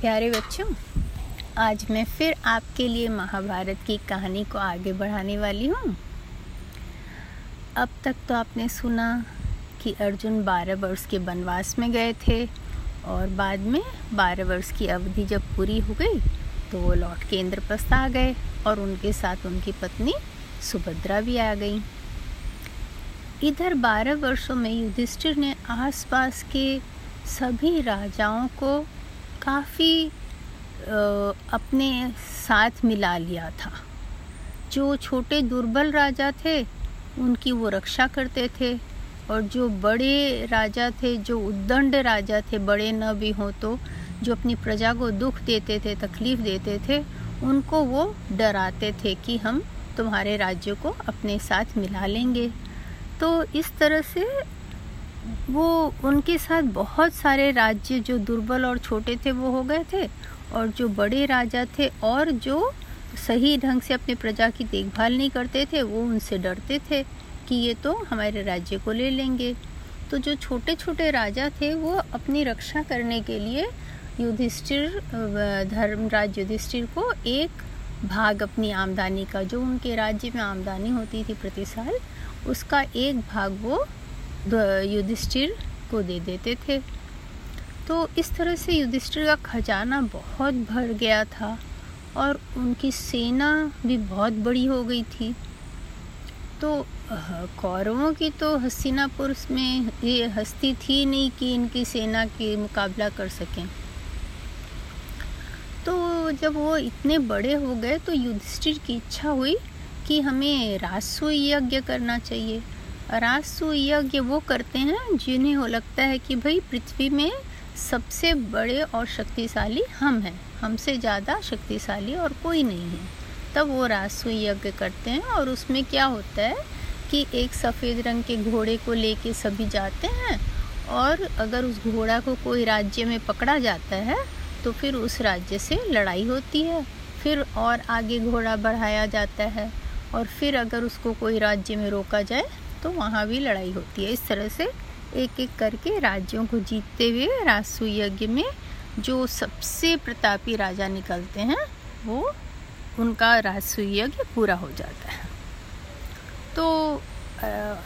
प्यारे बच्चों, आज मैं फिर आपके लिए महाभारत की कहानी को आगे बढ़ाने वाली हूँ। अब तक तो आपने सुना कि अर्जुन बारह वर्ष के वनवास में गए थे और बाद में बारह वर्ष की अवधि जब पूरी हो गई तो वो लौट के इंद्रप्रस्थ आ गए और उनके साथ उनकी पत्नी सुभद्रा भी आ गई। इधर बारह वर्षों में युधिष्ठिर ने आसपास के सभी राजाओं को काफ़ी अपने साथ मिला लिया था। जो छोटे दुर्बल राजा थे, उनकी वो रक्षा करते थे। और जो बड़े राजा थे, जो उद्दंड राजा थे, बड़े न भी हों तो जो अपनी प्रजा को दुख देते थे, तकलीफ़ देते थे, उनको वो डराते थे कि हम तुम्हारे राज्य को अपने साथ मिला लेंगे। तो इस तरह से वो उनके साथ बहुत सारे राज्य जो दुर्बल और छोटे थे, वो हो गए थे और जो बड़े राजा थे और जो सही ढंग से अपने प्रजा की देखभाल नहीं करते थे, वो उनसे डरते थे कि ये तो हमारे राज्य को ले लेंगे। तो जो छोटे छोटे राजा थे, वो अपनी रक्षा करने के लिए युधिष्ठिर धर्मराज युधिष्ठिर को एक भाग अपनी आमदनी का, जो उनके राज्य में आमदनी होती थी प्रति साल, उसका एक भाग वो युधिष्ठिर को दे देते थे। तो इस तरह से युधिष्ठिर का खजाना बहुत भर गया था और उनकी सेना भी बहुत बड़ी हो गई थी। तो कौरवों की तो हस्तिनापुर में ये हस्ती थी नहीं कि इनकी सेना के मुकाबला कर सकें। तो जब वो इतने बड़े हो गए तो युधिष्ठिर की इच्छा हुई कि हमें रासु यज्ञ करना चाहिए। रासु यज्ञ वो करते हैं जिन्हें हो लगता है कि भाई पृथ्वी में सबसे बड़े और शक्तिशाली हम हैं। हमसे ज़्यादा शक्तिशाली और कोई नहीं है। तब वो रासु यज्ञ करते हैं और उसमें क्या होता है कि एक सफ़ेद रंग के घोड़े को लेके सभी जाते हैं और अगर उस घोड़ा को कोई राज्य में पकड़ा जाता है तो फिर उस राज्य से लड़ाई होती है। फिर और आगे घोड़ा बढ़ाया जाता है और फिर अगर उसको कोई राज्य में रोका जाए तो वहाँ भी लड़ाई होती है। इस तरह से एक एक करके राज्यों को जीतते हुए रासु यज्ञ में जो सबसे प्रतापी राजा निकलते हैं, वो उनका रासु यज्ञ पूरा हो जाता है। तो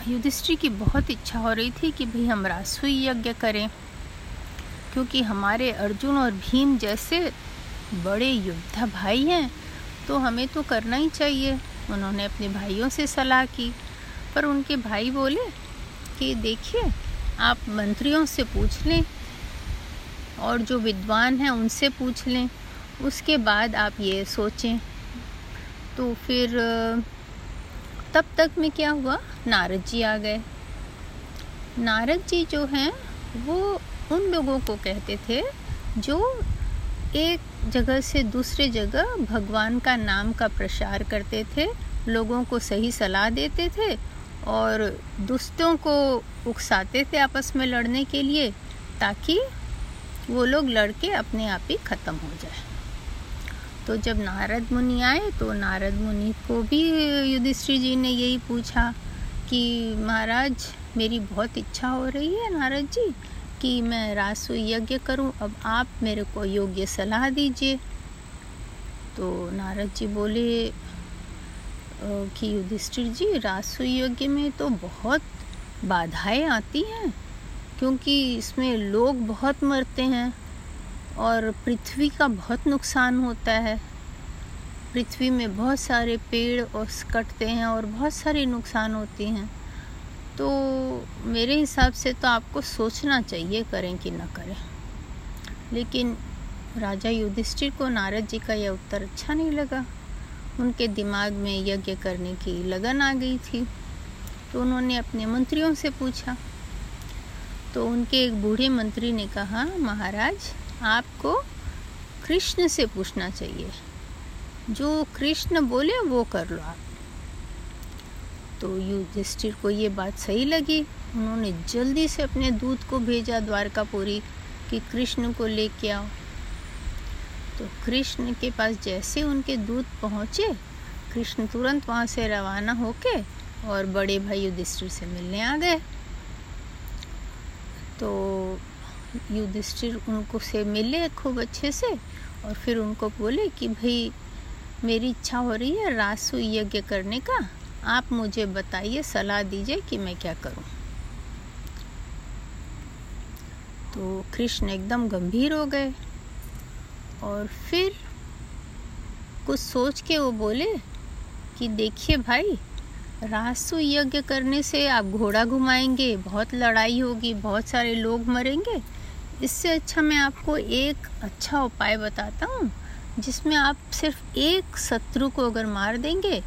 युधिष्ठिर की बहुत इच्छा हो रही थी कि भाई हम रासु यज्ञ करें, क्योंकि हमारे अर्जुन और भीम जैसे बड़े योद्धा भाई हैं तो हमें तो करना ही चाहिए। उन्होंने अपने भाइयों से सलाह की। पर उनके भाई बोले कि देखिए, आप मंत्रियों से पूछ लें और जो विद्वान हैं उनसे पूछ लें। उसके बाद आप ये सोचें। तो फिर, तब तक में क्या हुआ? नारद जी आ गए। नारद जी जो हैं, वो उन लोगों को कहते थे जो एक जगह से दूसरे जगह भगवान का नाम का प्रसार करते थे, लोगों को सही सलाह देते थे और दुस्तों को उकसाते थे आपस में लड़ने के लिए ताकि वो लोग लड़के अपने आप ही ख़त्म हो जाए। तो जब नारद मुनि आए तो नारद मुनि को भी युधिष्ठिर जी ने यही पूछा कि, महाराज, मेरी बहुत इच्छा हो रही है नारद जी कि मैं रासु यज्ञ करूँ। अब आप मेरे को योग्य सलाह दीजिए। तो नारद जी बोले कि युधिष्ठिर जी रासु यज्ञ में तो बहुत बाधाएँ आती हैं, क्योंकि इसमें लोग बहुत मरते हैं और पृथ्वी का बहुत नुकसान होता है। पृथ्वी में बहुत सारे पेड़ और कटते हैं और बहुत सारे नुकसान होते हैं। तो मेरे हिसाब से तो आपको सोचना चाहिए करें कि ना करें। लेकिन राजा युधिष्ठिर को नारद जी का यह उत्तर अच्छा नहीं लगा। उनके दिमाग में यज्ञ करने की लगन आ गई थी। तो उन्होंने अपने मंत्रियों से पूछा। तो उनके एक बूढ़े मंत्री ने कहा, महाराज, आपको कृष्ण से पूछना चाहिए। जो कृष्ण बोले, वो कर लो आप। तो युधिष्ठिर को ये बात सही लगी। उन्होंने जल्दी से अपने दूत को भेजा, द्वारकापुरी, कि कृष्ण को लेके आओ। तो कृष्ण के पास जैसे उनके दूत पहुँचे, कृष्ण तुरंत वहाँ से रवाना होके और बड़े भाई युधिष्ठिर से मिलने आ गए। तो युधिष्ठिर उनको से मिले खूब अच्छे से और फिर उनको बोले कि, भाई, मेरी इच्छा हो रही है रासु यज्ञ करने का। आप मुझे बताइए, सलाह दीजिए कि मैं क्या करूँ? तो कृष्ण एकदम गंभीर हो गए। और फिर कुछ सोच के वो बोले कि देखिए भाई, रासु यज्ञ करने से आप घोड़ा घुमाएँगे, बहुत लड़ाई होगी, बहुत सारे लोग मरेंगे। इससे अच्छा मैं आपको एक अच्छा उपाय बताता हूँ, जिसमें आप सिर्फ़ एक शत्रु को अगर मार देंगे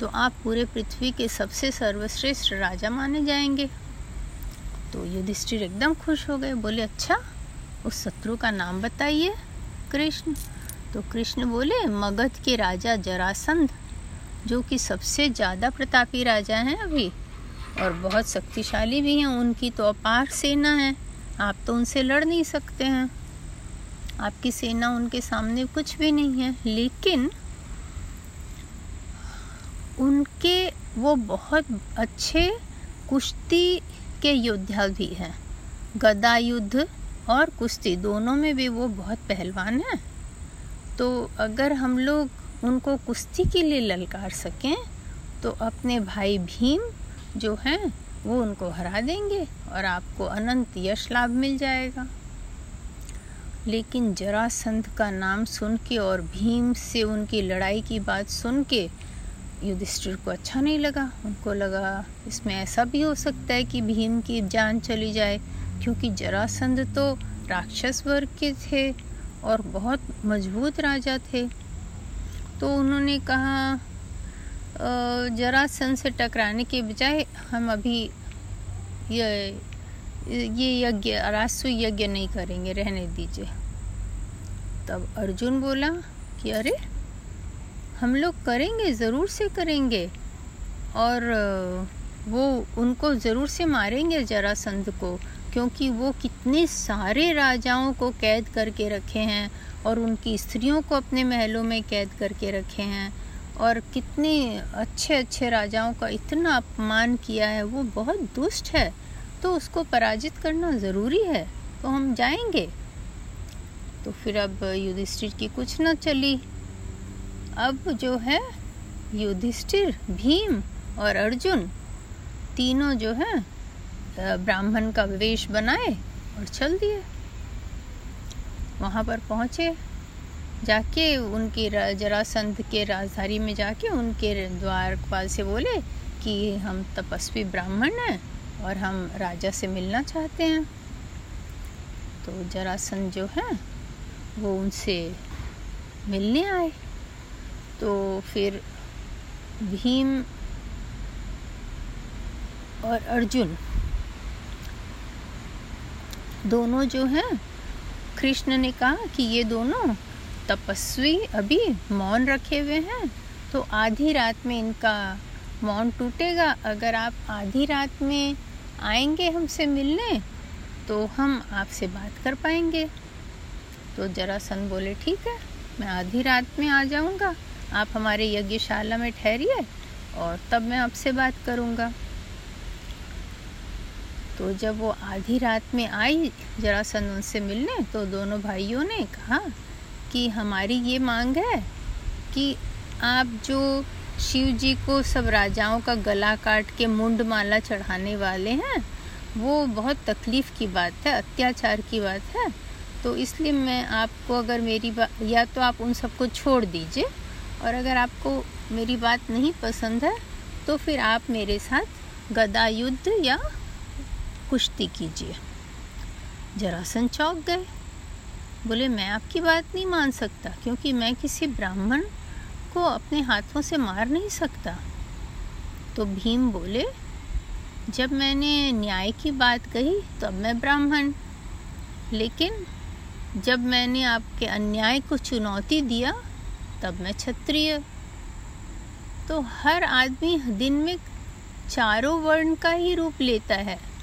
तो आप पूरे पृथ्वी के सबसे सर्वश्रेष्ठ राजा माने जाएँगे। तो युधिष्ठिर एकदम खुश हो गए, बोले अच्छा उस शत्रु का नाम बताइए। कृष्ण। तो कृष्ण बोले, मगध के राजा जरासंध, जो कि सबसे ज़्यादा प्रतापी राजा हैं अभी, और बहुत शक्तिशाली भी हैं, उनकी तो अपार सेना है। आप तो उनसे लड़ नहीं सकते हैं। आपकी सेना उनके सामने कुछ भी नहीं है, लेकिन उनके वो बहुत अच्छे कुश्ती के योद्धा भी हैं। गदा युद्ध और कुश्ती, दोनों में भी वो बहुत पहलवान हैं। तो अगर हम लोग उनको कुश्ती के लिए ललकार सकें तो अपने भाई भीम जो हैं, वो उनको हरा देंगे और आपको अनंत यश लाभ मिल जाएगा। लेकिन जरासंध का नाम सुन के और भीम से उनकी लड़ाई की बात सुन के युधिष्ठिर को अच्छा नहीं लगा। उनको लगा, इसमें ऐसा भी हो सकता है कि भीम की जान चली जाए। क्योंकि जरासंध तो राक्षस वर्ग के थे और बहुत मज़बूत राजा थे। तो उन्होंने कहा जरासंध से टकराने के बजाय हम अभी ये ये यज्ञ रासु यज्ञ नहीं करेंगे, रहने दीजिए। तब अर्जुन बोला कि, अरे, हम लोग करेंगे, ज़रूर से करेंगे और वो उनको ज़रूर से मारेंगे जरासंध को। क्योंकि वो कितने सारे राजाओं को कैद करके रखे हैं और उनकी स्त्रियों को अपने महलों में कैद करके रखे हैं और कितने अच्छे अच्छे राजाओं का इतना अपमान किया है, वो बहुत दुष्ट है। तो उसको पराजित करना ज़रूरी है तो हम जाएँगे। तो फिर अब युधिष्ठिर की कुछ ना चली। अब जो है युधिष्ठिर, भीम और अर्जुन, तीनों जो है ब्राह्मण का वेश बनाए और चल दिए। वहाँ पर पहुँचे। जाके उनकी जरासंध के राजधानी में जाके उनके द्वारपाल से बोले कि हम तपस्वी ब्राह्मण हैं और हम राजा से मिलना चाहते हैं। तो जरासंध जो है, वो उनसे मिलने आए। तो फिर भीम और अर्जुन दोनों जो हैं, कृष्ण ने कहा कि ये दोनों तपस्वी अभी मौन रखे हुए हैं तो आधी रात में इनका मौन टूटेगा। अगर आप आधी रात में आएँगे हमसे मिलने तो हम आपसे बात कर पाएँगे। तो जरासन बोले, ठीक है, मैं आधी रात में आ जाऊँगा। आप हमारे यज्ञशाला में ठहरिए और तब मैं आपसे बात करूँगा। तो जब वो आधी रात में आई जरासंध उनसे मिलने तो दोनों भाइयों ने कहा कि हमारी ये मांग है कि आप जो शिव जी को सब राजाओं का गला काट के मुंड माला चढ़ाने वाले हैं, वो बहुत तकलीफ़ की बात है, अत्याचार की बात है। तो इसलिए मैं आपको अगर मेरी बात या तो आप उन सबको छोड़ दीजिए, और अगर आपको मेरी बात नहीं पसंद है तो फिर आप मेरे साथ गदा युद्ध या कुश्ती कीजिए। जरासन चौक गए। बोले, मैं आपकी बात नहीं मान सकता, क्योंकि मैं किसी ब्राह्मण को अपने हाथों से मार नहीं सकता। तो भीम बोले, जब मैंने न्याय की बात कही, तब मैं ब्राह्मण। लेकिन जब मैंने आपके अन्याय को चुनौती दिया, तब मैं क्षत्रिय। तो हर आदमी दिन में चारों वर्ण का ही रूप लेता है।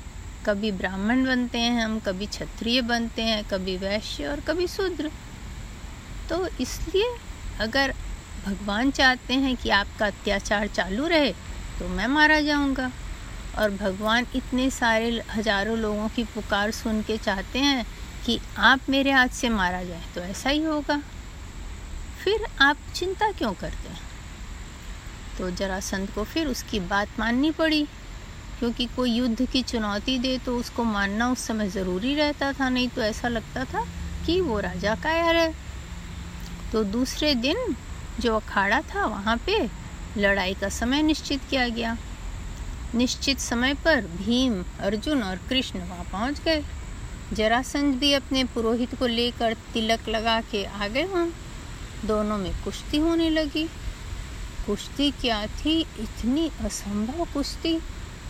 कभी ब्राह्मण बनते हैं, हम कभी क्षत्रिय बनते हैं, कभी वैश्य और कभी शूद्र। तो इसलिए अगर भगवान चाहते हैं कि आपका अत्याचार चालू रहे तो मैं मारा जाऊँगा। और भगवान इतने सारे हज़ारों लोगों की पुकार सुन के चाहते हैं कि आप मेरे हाथ से मारा जाए तो ऐसा ही होगा। फिर आप चिंता क्यों करते हैं? तो जरासंध को फिर उसकी बात माननी पड़ी। क्योंकि कोई युद्ध की चुनौती दे तो उसको मानना उस समय ज़रूरी रहता था, नहीं तो ऐसा लगता था कि वो राजा कायर है। तो दूसरे दिन जो अखाड़ा था, वहाँ पे लड़ाई का समय निश्चित किया गया। निश्चित समय पर भीम, अर्जुन और कृष्ण वहाँ पहुँच गए। जरासंध भी अपने पुरोहित को लेकर तिलक लगा के आ गए वहाँ। दोनों में कुश्ती होने लगी। कुश्ती क्या थी? इतनी असंभव कुश्ती।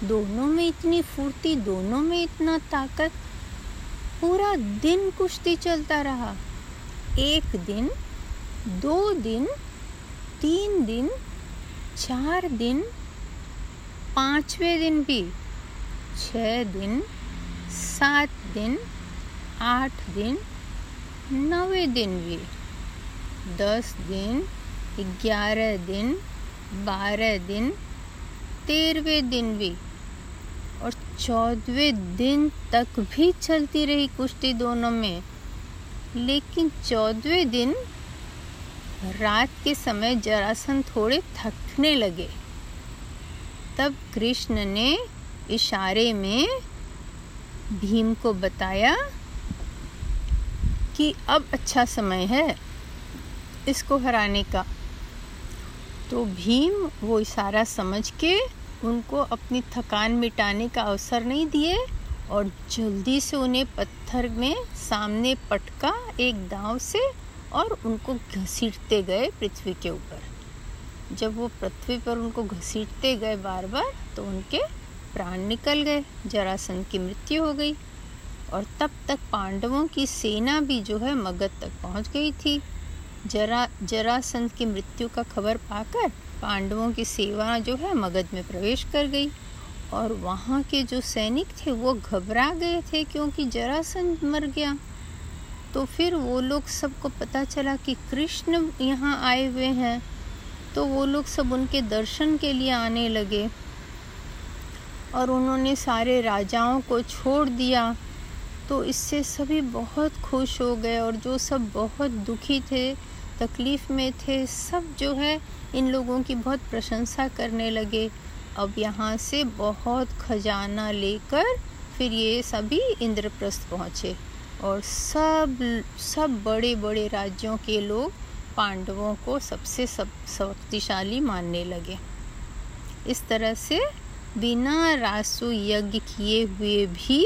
दोनों में इतनी फुर्ती, दोनों में इतना ताकत। पूरा दिन कुश्ती चलता रहा। एक दिन, दो दिन, तीन दिन, चार दिन, पाँचवें दिन भी छः दिन, सात दिन, आठ दिन, नवे दिन भी, दस दिन, ग्यारह दिन, बारह दिन, तेरहवें दिन भी। चौदहवें दिन तक भी चलती रही कुश्ती दोनों में। लेकिन चौदहवें दिन रात के समय जरासन थोड़े थकने लगे। तब कृष्ण ने इशारे में भीम को बताया कि अब अच्छा समय है इसको हराने का। तो भीम वो इशारा समझ के उनको अपनी थकान मिटाने का अवसर नहीं दिए और जल्दी से उन्हें पत्थर में सामने पटका एक दांव से और उनको घसीटते गए पृथ्वी के ऊपर। जब वो पृथ्वी पर उनको घसीटते गए बार बार तो उनके प्राण निकल गए, जरासंध की मृत्यु हो गई और तब तक पांडवों की सेना भी जो है मगध तक पहुँच गई थी। जरा जरासंध की मृत्यु का खबर पाकर पांडवों की सेवा जो है मगध में प्रवेश कर गई। और वहाँ के जो सैनिक थे वो घबरा गए थे क्योंकि जरासंध मर गया। तो फिर वो लोग सबको पता चला कि कृष्ण यहाँ आए हुए हैं। तो वो लोग सब उनके दर्शन के लिए आने लगे। और उन्होंने सारे राजाओं को छोड़ दिया। तो इससे सभी बहुत खुश हो गए और जो सब बहुत दुखी थे तकलीफ़ में थे, सब जो है इन लोगों की बहुत प्रशंसा करने लगे। अब यहाँ से बहुत खजाना लेकर फिर ये सभी इंद्रप्रस्थ पहुँचे और सब सब बड़े बड़े राज्यों के लोग पांडवों को सबसे सब, शक्तिशाली मानने लगे। इस तरह से बिना रासु यज्ञ किए हुए भी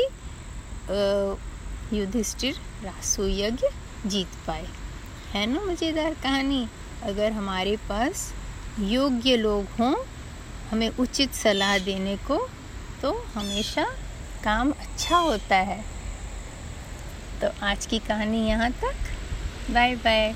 युधिष्ठिर रासु यज्ञ जीत पाए। है ना मज़ेदार कहानी? अगर हमारे पास योग्य लोग हों, हमें उचित सलाह देने को तो हमेशा काम अच्छा होता है। तो आज की कहानी यहाँ तक। Bye bye